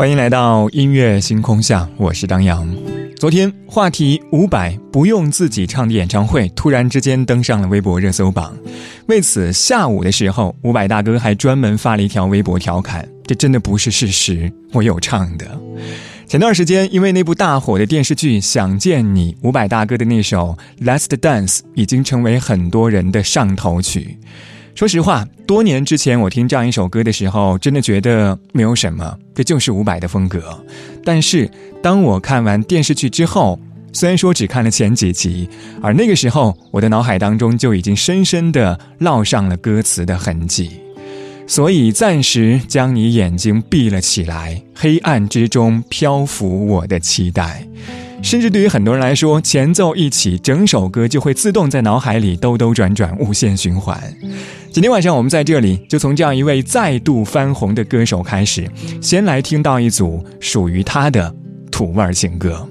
欢迎来到音乐星空下，我是张扬。昨天话题五百不用自己唱的演唱会突然之间登上了微博热搜榜，为此下午的时候，伍佰大哥还专门发了一条微博调侃：“这真的不是事实，我有唱的。”前段时间因为那部大火的电视剧《想见你》，伍佰大哥的那首《Last Dance》已经成为很多人的上头曲。说实话，多年之前我听这样一首歌的时候，真的觉得没有什么，这就是伍佰的风格。但是当我看完电视剧之后，虽然说只看了前几集，而那个时候我的脑海当中就已经深深的烙上了歌词的痕迹。所以暂时将你眼睛闭了起来，黑暗之中漂浮我的期待。甚至对于很多人来说，前奏一起，整首歌就会自动在脑海里兜兜转转，无限循环。今天晚上我们在这里，就从这样一位再度翻红的歌手开始，先来听到一组属于他的土味情歌。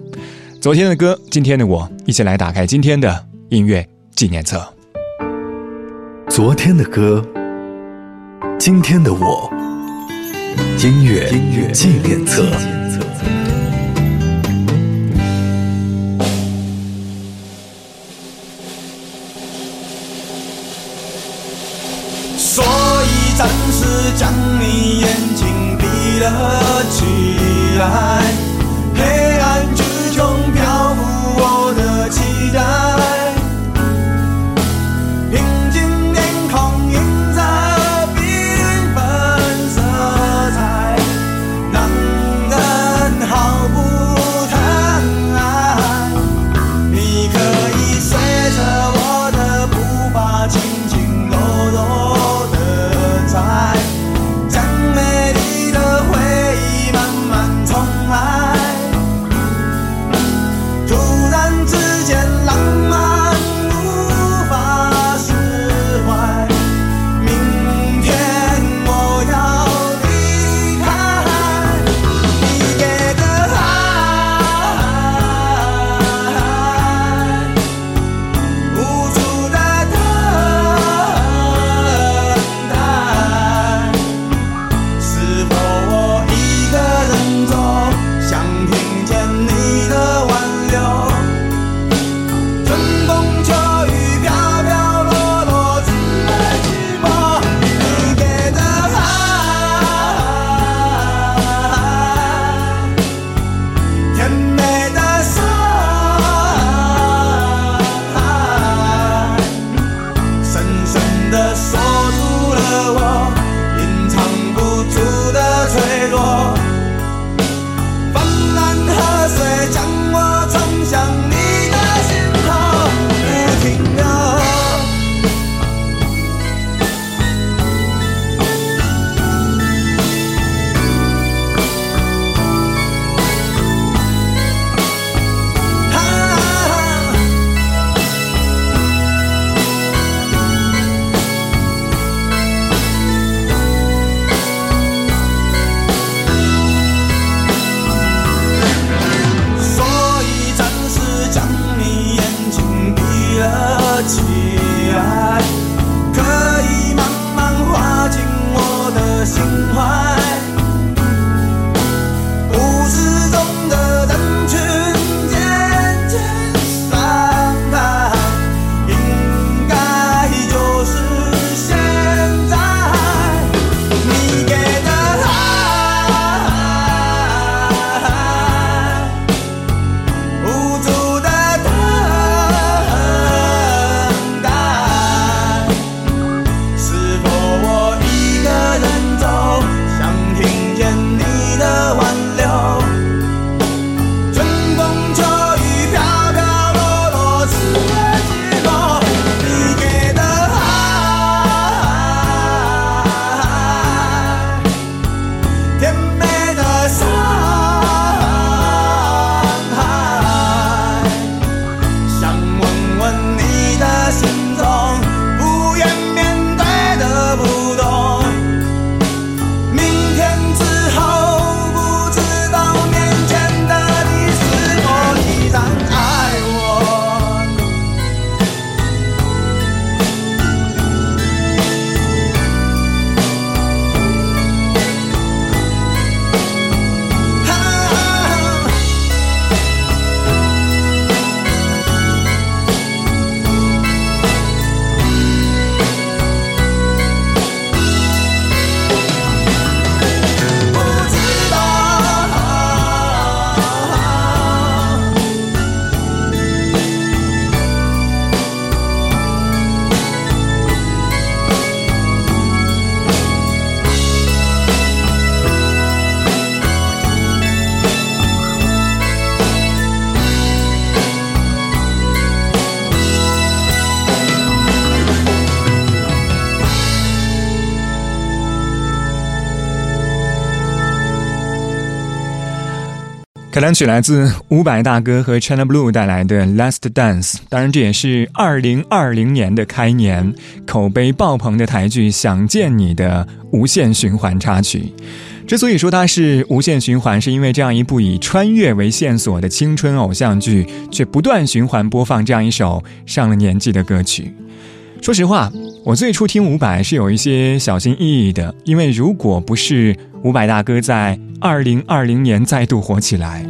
昨天的歌，今天的我，一起来打开今天的音乐纪念册。昨天的歌，今天的我，音乐音乐纪念册。暂时将你眼睛闭了起来，黑暗开场曲来自伍佰大哥和 China Blue 带来的《Last Dance》，当然这也是二零二零年的开年，口碑爆棚的台剧《想见你》的无限循环插曲。之所以说它是无限循环，是因为这样一部以穿越为线索的青春偶像剧，却不断循环播放这样一首上了年纪的歌曲。说实话，我最初听伍佰是有一些小心翼翼的，因为如果不是伍佰大哥在二零二零年再度火起来，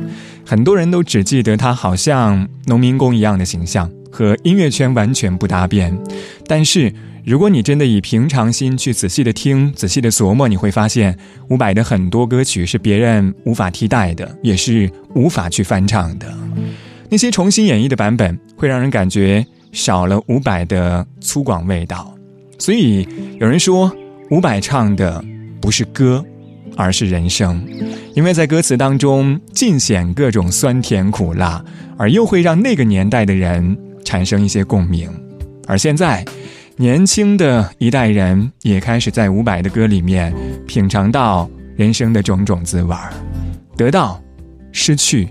很多人都只记得他好像农民工一样的形象，和音乐圈完全不搭边。但是，如果你真的以平常心去仔细的听、仔细的琢磨，你会发现伍佰的很多歌曲是别人无法替代的，也是无法去翻唱的。那些重新演绎的版本，会让人感觉。少了伍佰的粗犷味道，所以有人说伍佰唱的不是歌，而是人生，因为在歌词当中尽显各种酸甜苦辣，而又会让那个年代的人产生一些共鸣。而现在，年轻的一代人也开始在伍佰的歌里面品尝到人生的种种滋味儿，得到、失去、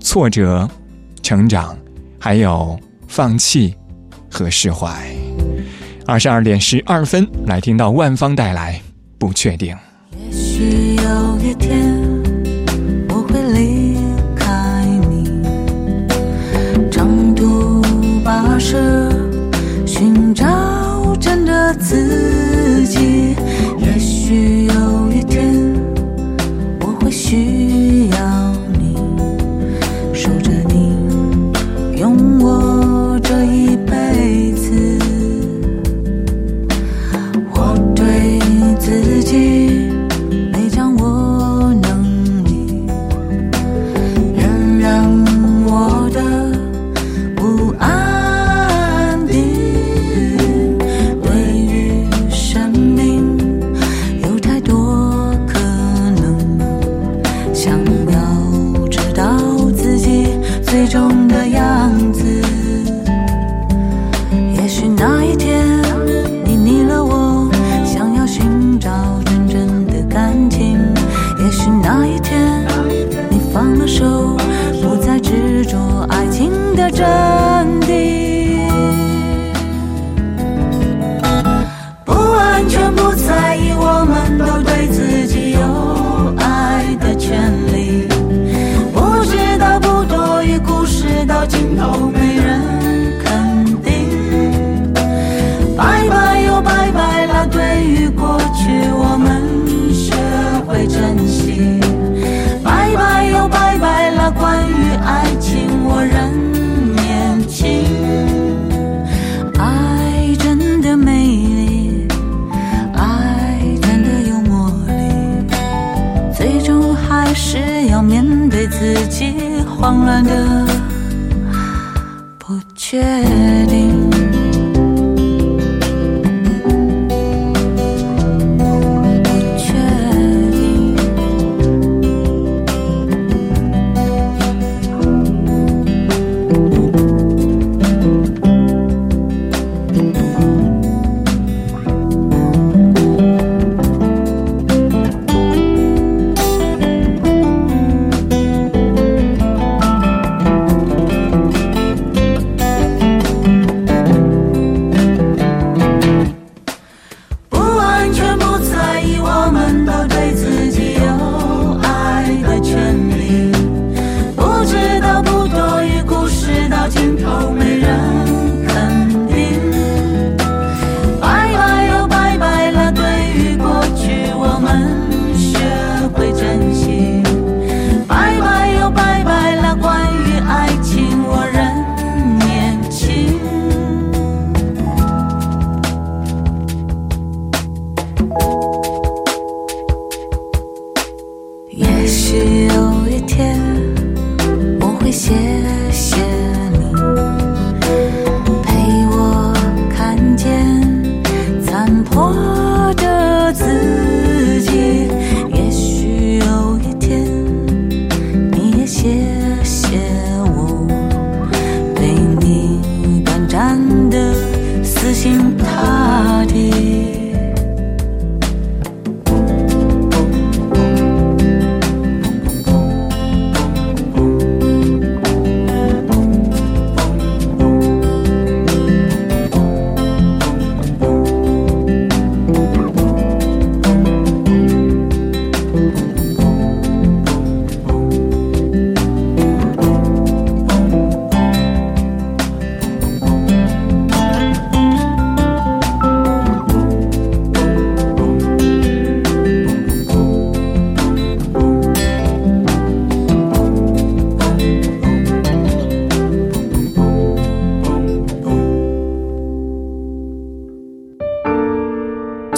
挫折、成长，还有。放弃和释怀。二十二点十二分，来听到万芳带来不确定。也许有一天我会离开你，长途跋涉寻找真的自己。也许慌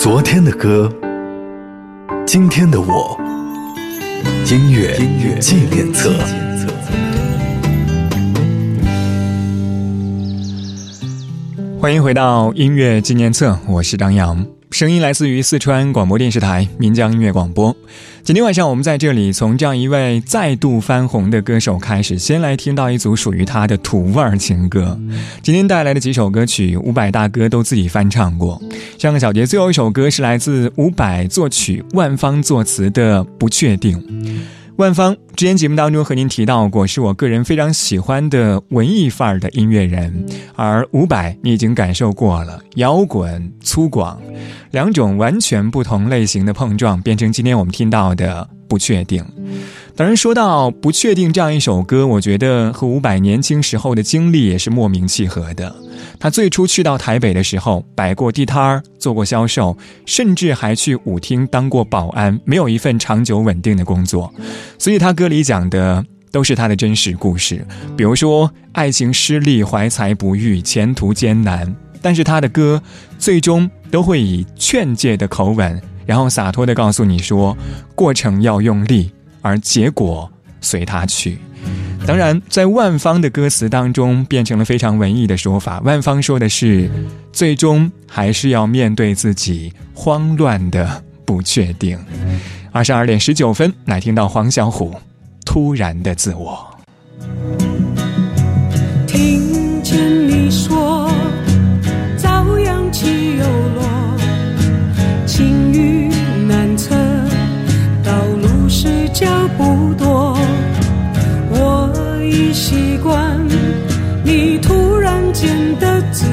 昨天的歌，今天的我，音乐音乐纪念册。欢迎回到音乐纪念册，我是张扬，声音来自于四川广播电视台岷江音乐广播。今天晚上我们在这里从这样一位再度翻红的歌手开始，先来听到一组属于他的土味儿情歌。今天带来的几首歌曲，伍佰大哥都自己翻唱过。上个小节最后一首歌是来自伍佰作曲、万芳作词的《不确定》。万芳之前节目当中和您提到过，是我个人非常喜欢的文艺范儿的音乐人，而伍佰你已经感受过了，摇滚粗犷，两种完全不同类型的碰撞，变成今天我们听到的不确定。当然，说到不确定这样一首歌，我觉得和伍佰年轻时候的经历也是莫名契合的。他最初去到台北的时候，摆过地摊儿，做过销售，甚至还去舞厅当过保安，没有一份长久稳定的工作。所以他歌里讲的都是他的真实故事，比如说爱情失利、怀才不遇、前途艰难。但是他的歌最终都会以劝诫的口吻，然后洒脱的告诉你说，过程要用力。而结果随他去。当然，在万芳的歌词当中，变成了非常文艺的说法。万芳说的是，最终还是要面对自己慌乱的不确定。二十二点十九分，来听到黄小琥突然的自我。听脚步多，我已习惯你突然间的自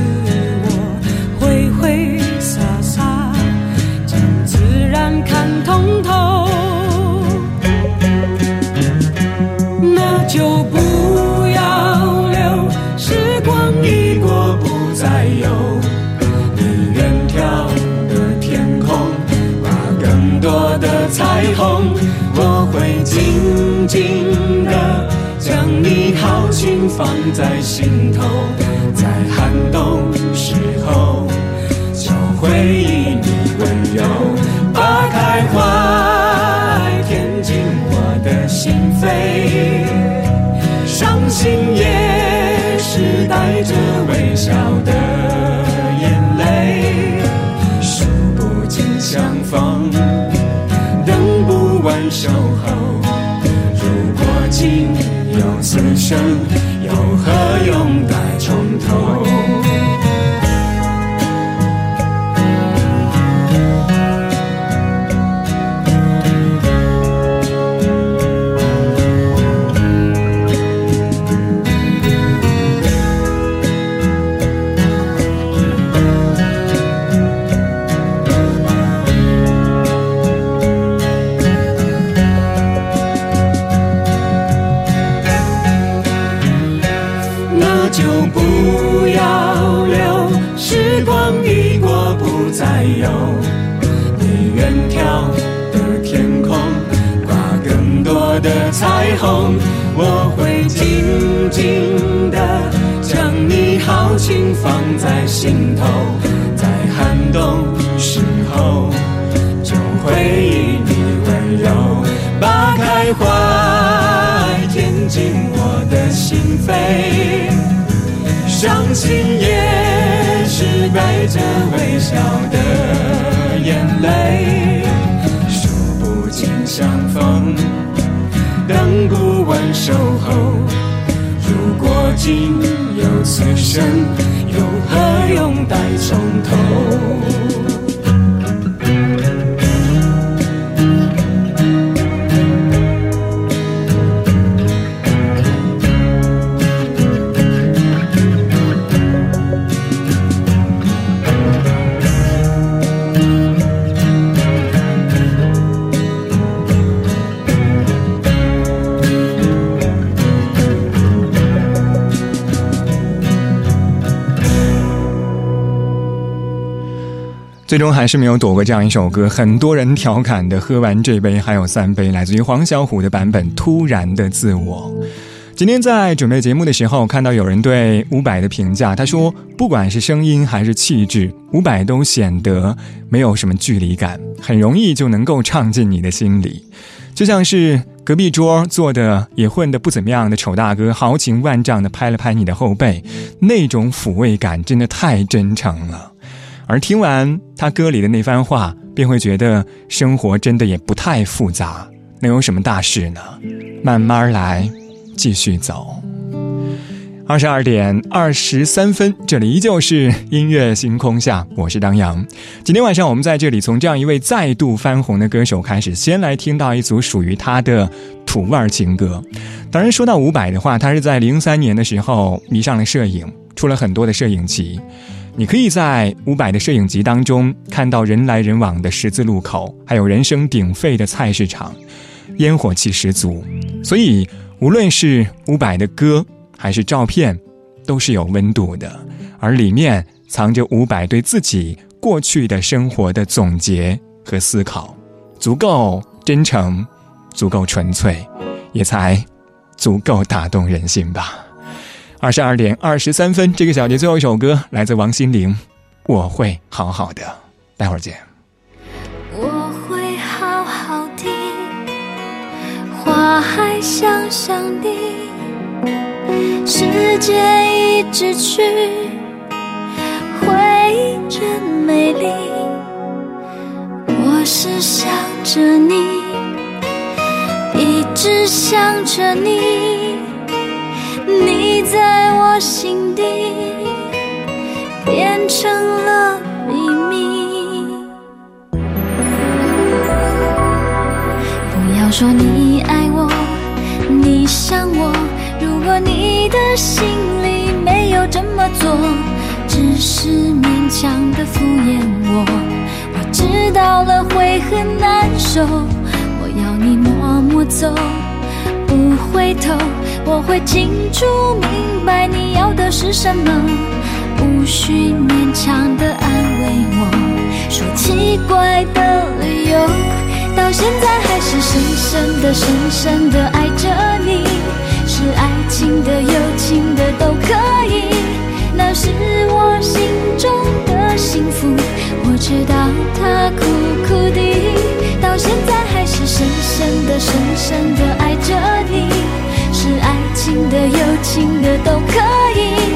放在心头，在寒冬时候就回忆你温柔，把开怀填进我的心扉，伤心也是带着微笑的眼泪，数不尽相逢。等不完守候，如果仅有此生，又何用待从头？风雨过不再有，你远眺的天空挂更多的彩虹，我会紧紧的将你豪情放在心头，在寒冬时候就会以你为柔，把开怀填进我的心扉，伤心也。带着微笑的眼泪，数不尽相逢。等不完守候，如果仅有此生，又何用待从头？最终还是没有躲过这样一首歌，很多人调侃的“喝完这杯还有三杯”，来自于黄小琥的版本《突然的自我》。今天在准备节目的时候，看到有人对伍佰的评价，他说，不管是声音还是气质，伍佰都显得没有什么距离感，很容易就能够唱进你的心里，就像是隔壁桌坐的也混得不怎么样的丑大哥，豪情万丈的拍了拍你的后背，那种抚慰感真的太真诚了。而听完他歌里的那番话，便会觉得生活真的也不太复杂，能有什么大事呢？慢慢来。继续走。二十二点二十三分，这里依旧是音乐星空下，我是当阳。今天晚上我们在这里从这样一位再度翻红的歌手开始，先来听到一组属于他的土味情歌。当然，说到伍佰的话，他是在零三年的时候迷上了摄影，出了很多的摄影集。你可以在伍佰的摄影集当中看到人来人往的十字路口，还有人声鼎沸的菜市场，烟火气十足。所以。无论是伍佰的歌还是照片，都是有温度的，而里面藏着伍佰对自己过去的生活的总结和思考，足够真诚，足够纯粹，也才足够打动人心吧。二十二点二十三分，这个小节最后一首歌来自王心凌，《我会好好的》，待会儿见。我会好好的花还香香的，时间一直去，回忆真美丽。我是想着你，一直想着，你在我心底变成了秘密。不要说你爱我，你。想我，如果你的心里没有这么做，只是勉强的敷衍我，我知道了会很难受。我要你默默走，不回头，我会清楚明白你要的是什么，无需勉强的安慰我，说奇怪的理由。到现在还是深深的、深深的爱着你，是爱情的、友情的都可以，那是我心中的幸福。我知道它苦苦的，到现在还是深深的、深深的爱着你，是爱情的、友情的都可以，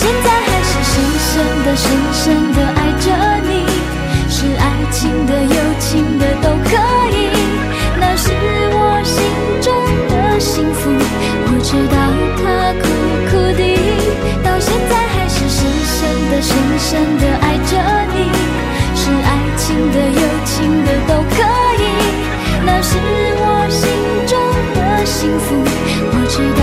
现在还是深深的、深深的爱着你。是爱情的、友情的都可以，那是我心中的幸福。我知道它苦苦的，到现在还是深深的、深深的爱着你。是爱情的、友情的都可以，那是我心中的幸福。我知道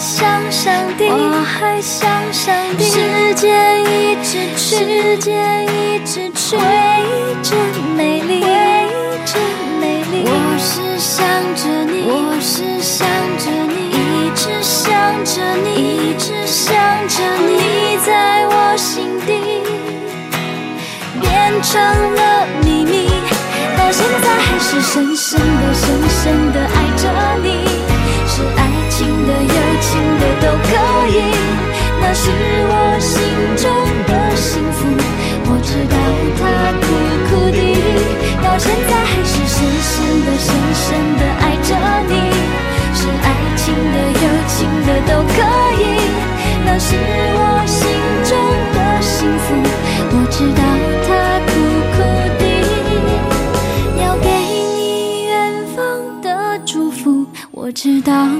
时间一直去，时间一直去，回忆真美丽，回忆真美丽。我是想着你，我是想着你，一直想着你，一直想着你，你在我心底变成了秘密，到现在还是深深的、深深的爱着你，情的都可以那是我心中的幸福我知道它苦苦的到现在还是深深的深深的爱着你是爱情的友情的都可以那是我心中的幸福我知道它苦苦的要给你远方的祝福我知道。